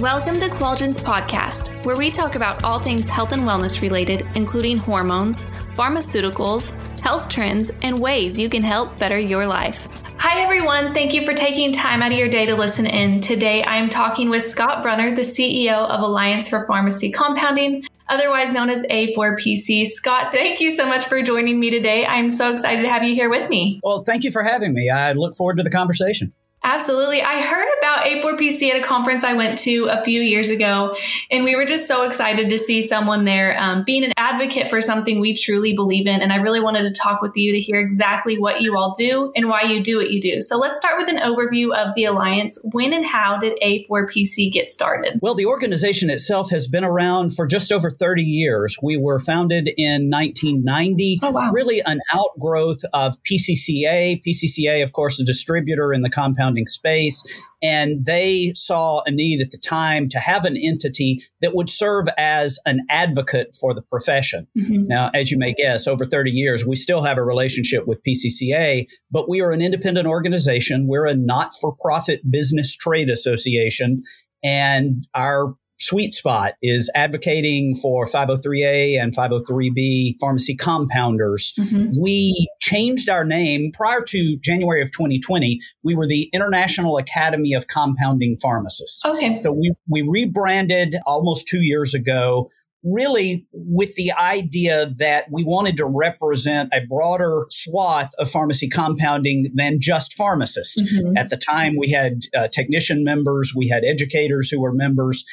Welcome to Qualgen's podcast, where we talk about all things health and wellness related, including hormones, pharmaceuticals, health trends, and ways you can help better your life. Hi, everyone. Thank you for taking time out of your day to listen in. Today, I am talking with Scott Brunner, the CEO of Alliance for Pharmacy Compounding, otherwise known as A4PC. Scott, thank you so much for joining me today. I'm so excited to have you here with me. Well, thank you for having me. I look forward to the conversation. Absolutely. I heard about A4PC at a conference I went to a few years ago, and we were just so excited to see someone there um, being an advocate for something we truly believe in. And I really wanted to talk with you to hear exactly what you all do and why you do what you do. So let's start with an overview of the Alliance. When and how did A4PC get started? Well, the organization itself has been around for just over 30 years. We were founded in 1990, oh, wow. really an outgrowth of PCCA. PCCA, of course, a distributor in the compound surrounding space. And they saw a need at the time to have an entity that would serve as an advocate for the profession. Mm-hmm. Now, as you may guess, over 30 years, we still have a relationship with PCCA, but we are an independent organization. We're a not for profit business trade association. And our sweet spot is advocating for 503A and 503B pharmacy compounders. Mm-hmm. We changed our name prior to January of 2020. We were the International Academy of Compounding Pharmacists. Okay. So we, we rebranded almost two years ago really with the idea that we wanted to represent a broader swath of pharmacy compounding than just pharmacists. Mm-hmm. At the time, we had uh, technician members, we had educators who were members,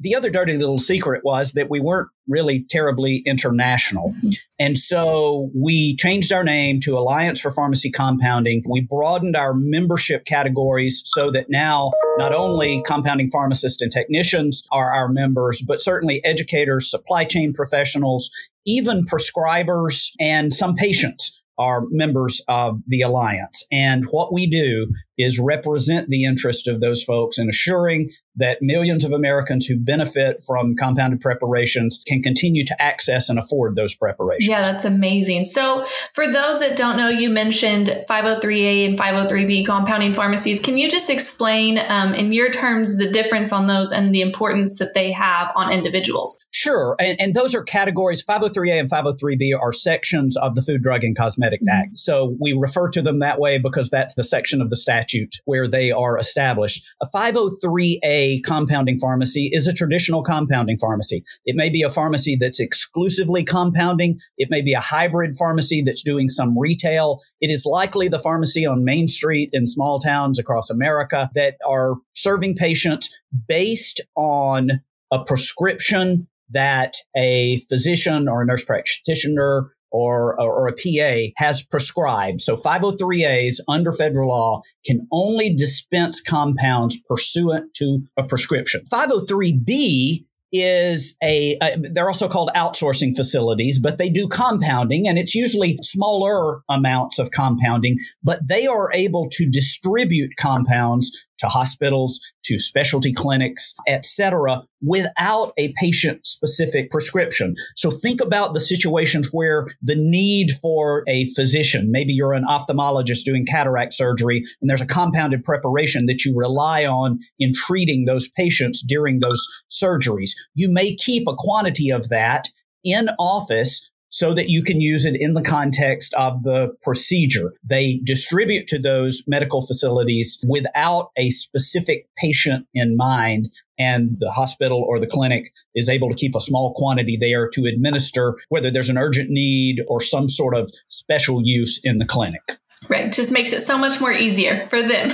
the other dirty little secret was that we weren't really terribly international. And so we changed our name to Alliance for Pharmacy Compounding. We broadened our membership categories so that now not only compounding pharmacists and technicians are our members, but certainly educators, supply chain professionals, even prescribers, and some patients are members of the alliance. And what we do is represent the interest of those folks in assuring that millions of Americans who benefit from compounded preparations can continue to access and afford those preparations. Yeah, that's amazing. So, for those that don't know, you mentioned 503A and 503B compounding pharmacies. Can you just explain, um, in your terms, the difference on those and the importance that they have on individuals? Sure. And, and those are categories 503A and 503B are sections of the Food, Drug, and Cosmetic mm-hmm. Act. So, we refer to them that way because that's the section of the statute statute where they are established. A 503A compounding pharmacy is a traditional compounding pharmacy. It may be a pharmacy that's exclusively compounding. It may be a hybrid pharmacy that's doing some retail. It is likely the pharmacy on Main Street in small towns across America that are serving patients based on a prescription that a physician or a nurse practitioner or, or, a PA has prescribed. So 503As under federal law can only dispense compounds pursuant to a prescription. 503B is a, a, they're also called outsourcing facilities, but they do compounding and it's usually smaller amounts of compounding, but they are able to distribute compounds to hospitals, to specialty clinics, etc., without a patient specific prescription. So think about the situations where the need for a physician, maybe you're an ophthalmologist doing cataract surgery and there's a compounded preparation that you rely on in treating those patients during those surgeries. You may keep a quantity of that in office so that you can use it in the context of the procedure. They distribute to those medical facilities without a specific patient in mind. And the hospital or the clinic is able to keep a small quantity there to administer whether there's an urgent need or some sort of special use in the clinic. Right. Just makes it so much more easier for them.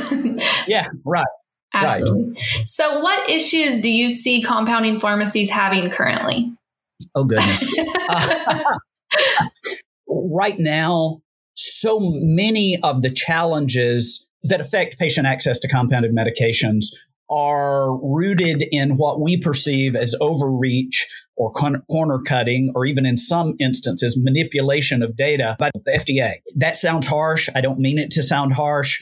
yeah, right. Absolutely. Right. So, what issues do you see compounding pharmacies having currently? Oh, goodness. uh, right now, so many of the challenges that affect patient access to compounded medications are rooted in what we perceive as overreach or corner cutting, or even in some instances, manipulation of data by the FDA. That sounds harsh. I don't mean it to sound harsh.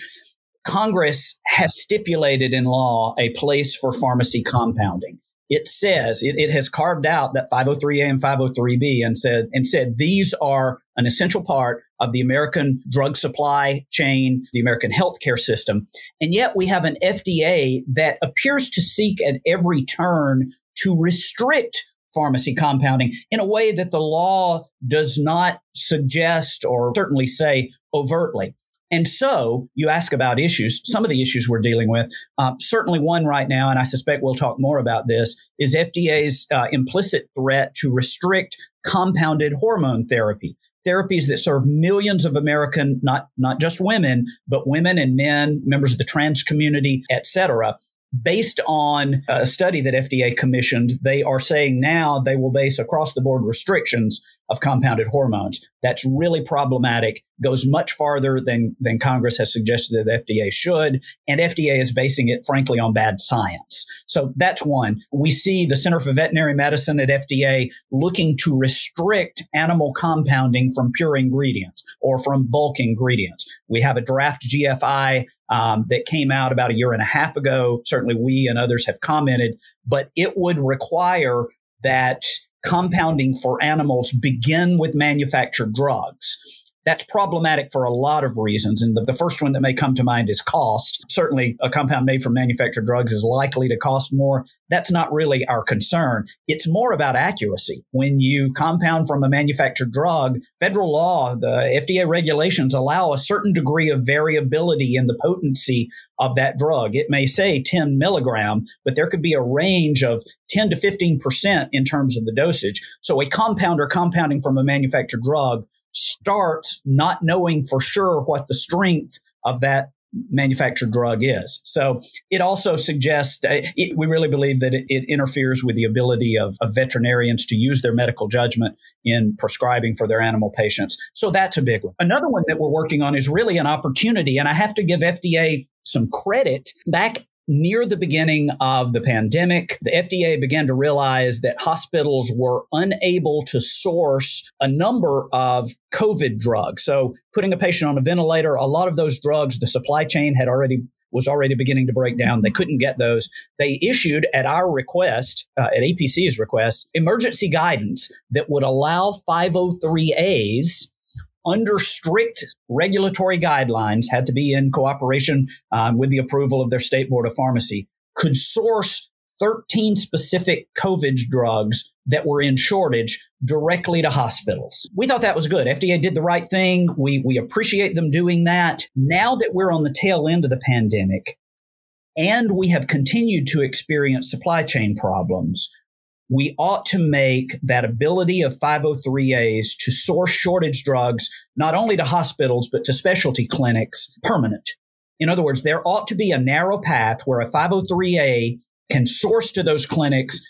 Congress has stipulated in law a place for pharmacy compounding it says it, it has carved out that 503A and 503B and said and said these are an essential part of the American drug supply chain, the American healthcare system. And yet we have an FDA that appears to seek at every turn to restrict pharmacy compounding in a way that the law does not suggest or certainly say overtly. And so you ask about issues, some of the issues we're dealing with. Uh, certainly one right now, and I suspect we'll talk more about this, is FDA's uh, implicit threat to restrict compounded hormone therapy. Therapies that serve millions of American, not, not just women, but women and men, members of the trans community, et cetera based on a study that FDA commissioned, they are saying now they will base across the board restrictions of compounded hormones. That's really problematic, goes much farther than, than Congress has suggested that FDA should. And FDA is basing it, frankly, on bad science. So that's one. We see the Center for Veterinary Medicine at FDA looking to restrict animal compounding from pure ingredients or from bulk ingredients. We have a draft GFI um, that came out about a year and a half ago. Certainly, we and others have commented, but it would require that compounding for animals begin with manufactured drugs. That's problematic for a lot of reasons. And the, the, first one that may come to mind is cost. Certainly, a compound made from manufactured drugs is likely to cost more. That's not really our concern. It's more about accuracy. When you compound from a manufactured drug, federal law, the FDA regulations allow a certain degree of variability in the potency of that drug. It may say 10 milligram, but there could be a range of 10 to 15% in terms of the dosage. So a compounder compounding from a manufactured drug starts not knowing for sure what the strength of that manufactured drug is. So it also suggests, uh, it, we really believe that it, it, interferes with the ability of, of veterinarians to use their medical judgment in prescribing for their animal patients. So that's a big one. Another one that we're working on is really an opportunity. And I have to give FDA some credit. Back near the beginning of the pandemic, the FDA began to realize that hospitals were unable to source a number of COVID drugs. So putting a patient on a ventilator, a lot of those drugs, the supply chain had already was already beginning to break down. They couldn't get those. They issued at our request, uh, at APC's request, emergency guidance that would allow 503As under strict regulatory guidelines, had to be in cooperation um, with the approval of their state board of pharmacy, could source 13 specific COVID drugs that were in shortage directly to hospitals. We thought that was good. FDA did the right thing. We, we appreciate them doing that. Now that we're on the tail end of the pandemic and we have continued to experience supply chain problems, we ought to make that ability of 503As to source shortage drugs, not only to hospitals, but to specialty clinics permanent. In other words, there ought to be a narrow path where a 503A can source to those clinics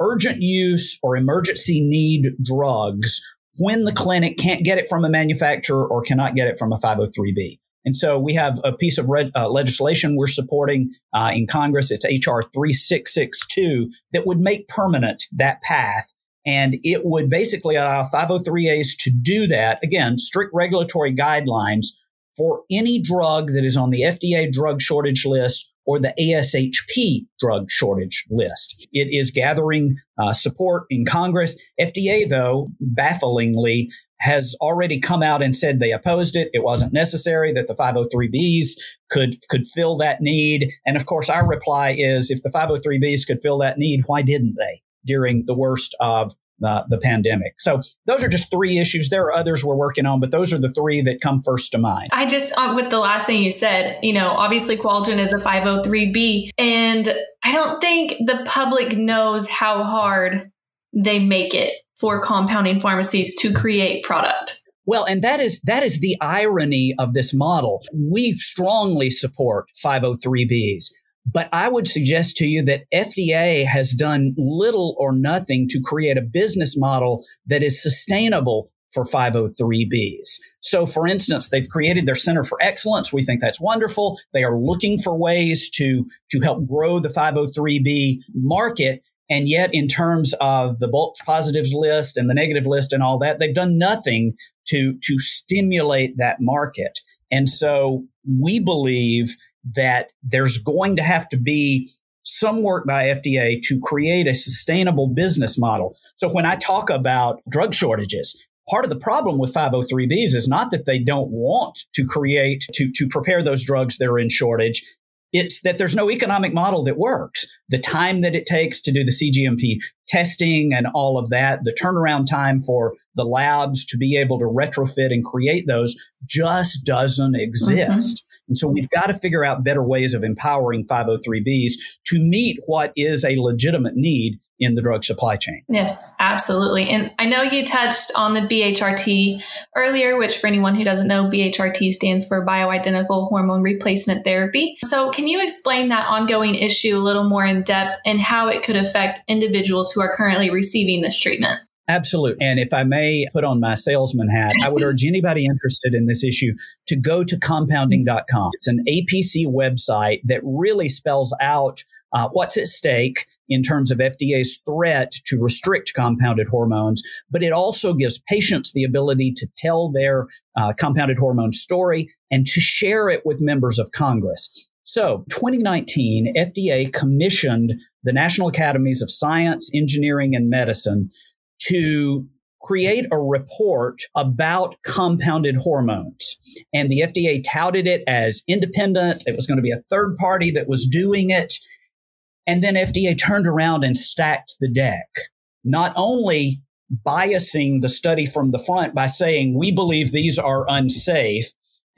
urgent use or emergency need drugs when the clinic can't get it from a manufacturer or cannot get it from a 503B. And so we have a piece of uh, legislation we're supporting uh, in Congress. It's HR 3662 that would make permanent that path. And it would basically allow 503As to do that. Again, strict regulatory guidelines for any drug that is on the FDA drug shortage list or the ASHP drug shortage list. It is gathering uh, support in Congress. FDA, though, bafflingly, has already come out and said they opposed it. It wasn't necessary that the 503Bs could could fill that need. And of course, our reply is if the 503Bs could fill that need, why didn't they during the worst of the, pandemic. So those are just three issues. There are others we're working on, but those are the three that come first to mind. I just, uh, with the last thing you said, you know, obviously Qualgen is a 503B, and I don't think the public knows how hard they make it for compounding pharmacies to create product. Well, and that is that is the irony of this model. We strongly support 503Bs. But I would suggest to you that FDA has done little or nothing to create a business model that is sustainable for 503Bs. So, for instance, they've created their Center for Excellence. We think that's wonderful. They are looking for ways to, to help grow the 503B market. And yet, in terms of the bulk positives list and the negative list and all that, they've done nothing to, to stimulate that market. And so we believe that there's going to have to be some work by FDA to create a sustainable business model. So when I talk about drug shortages, part of the problem with 503Bs is not that they don't want to create, to, to prepare those drugs that are in shortage. It's that there's no economic model that works. The time that it takes to do the CGMP testing and all of that, the turnaround time for the labs to be able to retrofit and create those just doesn't mm-hmm. exist. And so we've got to figure out better ways of empowering 503Bs to meet what is a legitimate need in the drug supply chain. Yes, absolutely. And I know you touched on the BHRT earlier, which for anyone who doesn't know, BHRT stands for bioidentical hormone replacement therapy. So, can you explain that ongoing issue a little more in depth and how it could affect individuals who are currently receiving this treatment? Absolutely. And if I may put on my salesman hat, I would urge anybody interested in this issue to go to compounding.com. It's an APC website that really spells out uh, what's at stake in terms of FDA's threat to restrict compounded hormones, but it also gives patients the ability to tell their uh, compounded hormone story and to share it with members of Congress. So, 2019, FDA commissioned the National Academies of Science, Engineering, and Medicine to create a report about compounded hormones. And the FDA touted it as independent. It was going to be a third party that was doing it. And then FDA turned around and stacked the deck, not only biasing the study from the front by saying, we believe these are unsafe,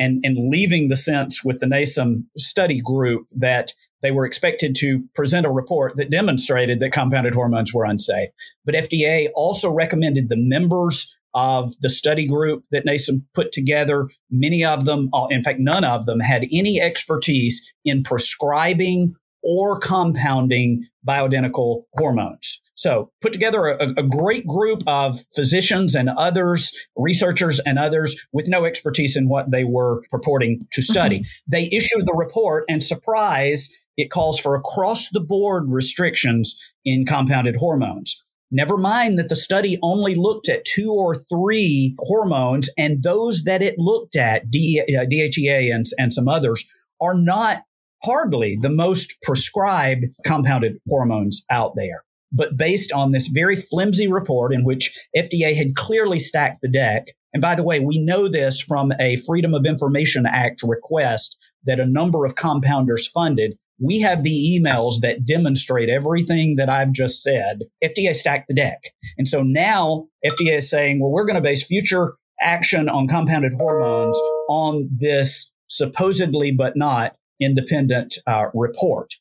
and, and leaving the sense with the NASEM study group that they were expected to present a report that demonstrated that compounded hormones were unsafe. But FDA also recommended the members of the study group that NASEM put together, many of them, uh, in fact, none of them had any expertise in prescribing or compounding bioidentical hormones. So put together a, a, great group of physicians and others, researchers and others with no expertise in what they were purporting to study. Mm-hmm. They issued the report and surprise, it calls for across the board restrictions in compounded hormones. Never mind that the study only looked at two or three hormones, and those that it looked at, DHEA uh, and, and some others, are not hardly the most prescribed compounded hormones out there. But based on this very flimsy report in which FDA had clearly stacked the deck, and by the way, we know this from a Freedom of Information Act request that a number of compounders funded. We have the emails that demonstrate everything that I've just said. FDA stacked the deck. And so now FDA is saying, well, we're going to base future action on compounded hormones on this supposedly but not independent uh, report.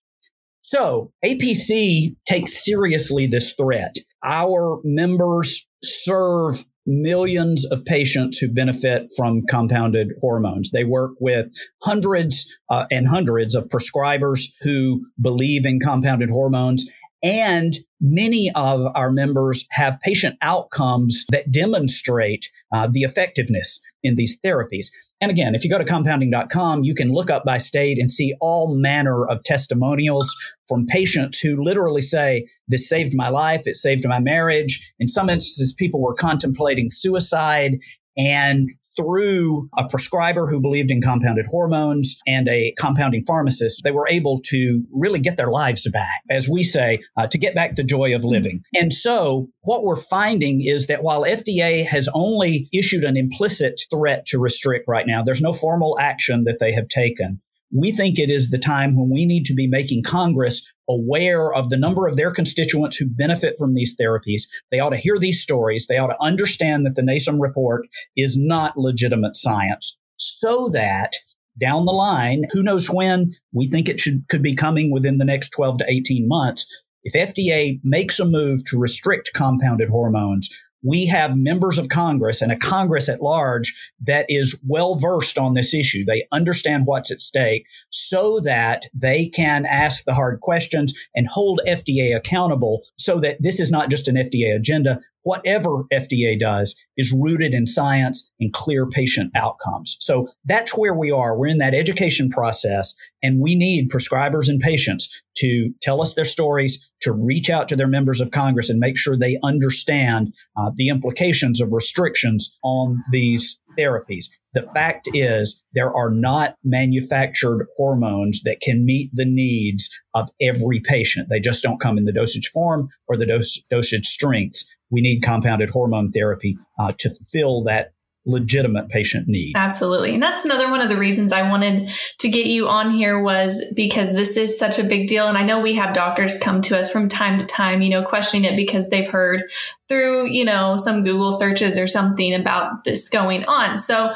So APC takes seriously this threat. Our members serve millions of patients who benefit from compounded hormones. They work with hundreds uh, and hundreds of prescribers who believe in compounded hormones. And many of our members have patient outcomes that demonstrate uh, the effectiveness in these therapies. And again, if you go to compounding.com, you can look up by state and see all manner of testimonials from patients who literally say, This saved my life, it saved my marriage. In some instances, people were contemplating suicide. And through a prescriber who believed in compounded hormones and a compounding pharmacist, they were able to really get their lives back, as we say, uh, to get back the joy of living. And so, what we're finding is that while FDA has only issued an implicit threat to restrict right now, there's no formal action that they have taken we think it is the time when we need to be making Congress aware of the number of their constituents who benefit from these therapies. They ought to hear these stories. They ought to understand that the NASEM report is not legitimate science so that down the line, who knows when, we think it should, could be coming within the next 12 to 18 months. If FDA makes a move to restrict compounded hormones, we have members of Congress and a Congress at large that is well versed on this issue. They understand what's at stake so that they can ask the hard questions and hold FDA accountable so that this is not just an FDA agenda, whatever FDA does is rooted in science and clear patient outcomes. So that's where we are. We're in that education process and we need prescribers and patients to tell us their stories, to reach out to their members of Congress and make sure they understand uh, the implications of restrictions on these therapies. The fact is, there are not manufactured hormones that can meet the needs of every patient. They just don't come in the dosage form or the dose, dosage strengths we need compounded hormone therapy uh, to fill that legitimate patient need. Absolutely. And that's another one of the reasons I wanted to get you on here was because this is such a big deal. And I know we have doctors come to us from time to time, you know, questioning it because they've heard through, you know, some Google searches or something about this going on. So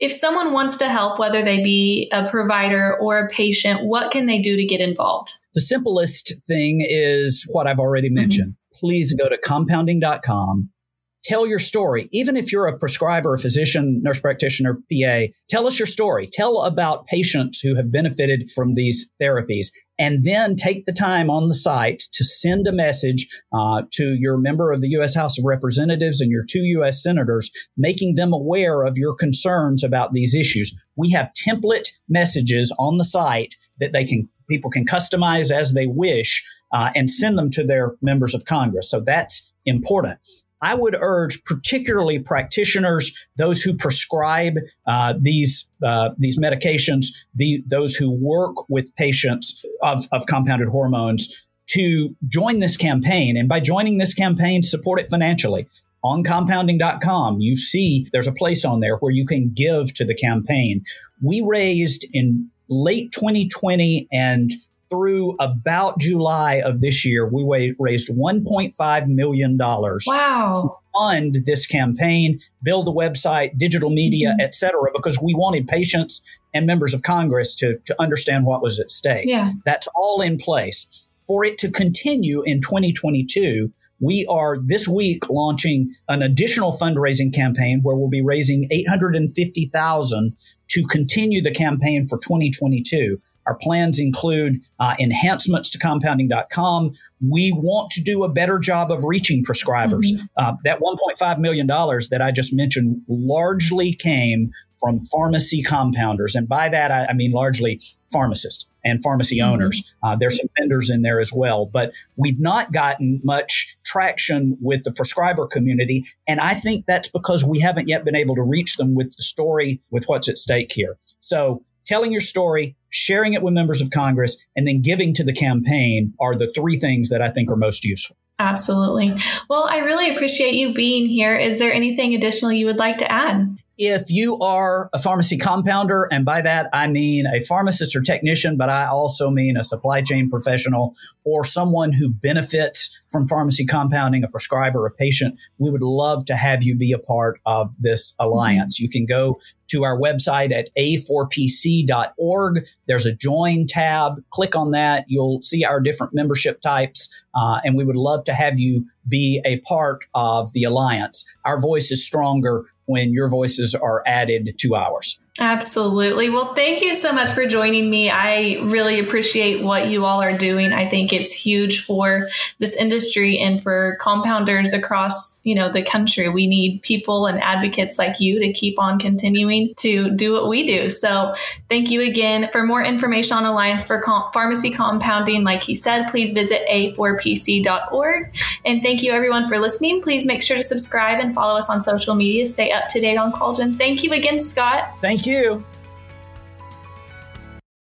if someone wants to help, whether they be a provider or a patient, what can they do to get involved? The simplest thing is what I've already mm-hmm. mentioned. Mm-hmm. Please go to compounding.com tell your story. Even if you're a prescriber, a physician, nurse practitioner, PA, tell us your story. Tell about patients who have benefited from these therapies. And then take the time on the site to send a message uh, to your member of the U.S. House of Representatives and your two U.S. senators, making them aware of your concerns about these issues. We have template messages on the site that they can people can customize as they wish uh, and send them to their members of Congress. So that's important. I would urge, particularly practitioners, those who prescribe uh, these uh, these medications, the, those who work with patients of, of compounded hormones, to join this campaign. And by joining this campaign, support it financially on compounding.com, you see there's a place on there where you can give to the campaign. We raised in late 2020 and through about July of this year, we raised $1.5 million. Wow. fund this campaign, build the website, digital media, mm-hmm. et cetera, because we wanted patients and members of Congress to, to understand what was at stake. Yeah. That's all in place. For it to continue in 2022, we are this week launching an additional fundraising campaign where we'll be raising 850,000 to continue the campaign for 2022. Our plans include uh, enhancements to compounding.com. We want to do a better job of reaching prescribers. Mm-hmm. Uh, that $1.5 million that I just mentioned largely came from pharmacy compounders. And by that, I, I mean largely pharmacists and pharmacy mm-hmm. owners. Uh, there's some vendors in there as well, but we've not gotten much traction with the prescriber community. And I think that's because we haven't yet been able to reach them with the story, with what's at stake here. So telling your story, sharing it with members of Congress, and then giving to the campaign are the three things that I think are most useful. Absolutely. Well, I really appreciate you being here. Is there anything additional you would like to add? If you are a pharmacy compounder, and by that I mean a pharmacist or technician, but I also mean a supply chain professional or someone who benefits from pharmacy compounding, a prescriber, a patient, we would love to have you be a part of this alliance. You can go to our website at a4pc.org. There's a join tab. Click on that. You'll see our different membership types. Uh, and we would love to have you be a part of the alliance. Our voice is stronger when your voices are added to ours. Absolutely. Well, thank you so much for joining me. I really appreciate what you all are doing. I think it's huge for this industry and for compounders across, you know, the country. We need people and advocates like you to keep on continuing to do what we do. So, thank you again. For more information on Alliance for Com- Pharmacy Compounding, like he said, please visit a4pc.org. And thank you everyone for listening. Please make sure to subscribe and follow us on social media. Stay up to date on Qualgen. Thank you again, Scott. Thank you.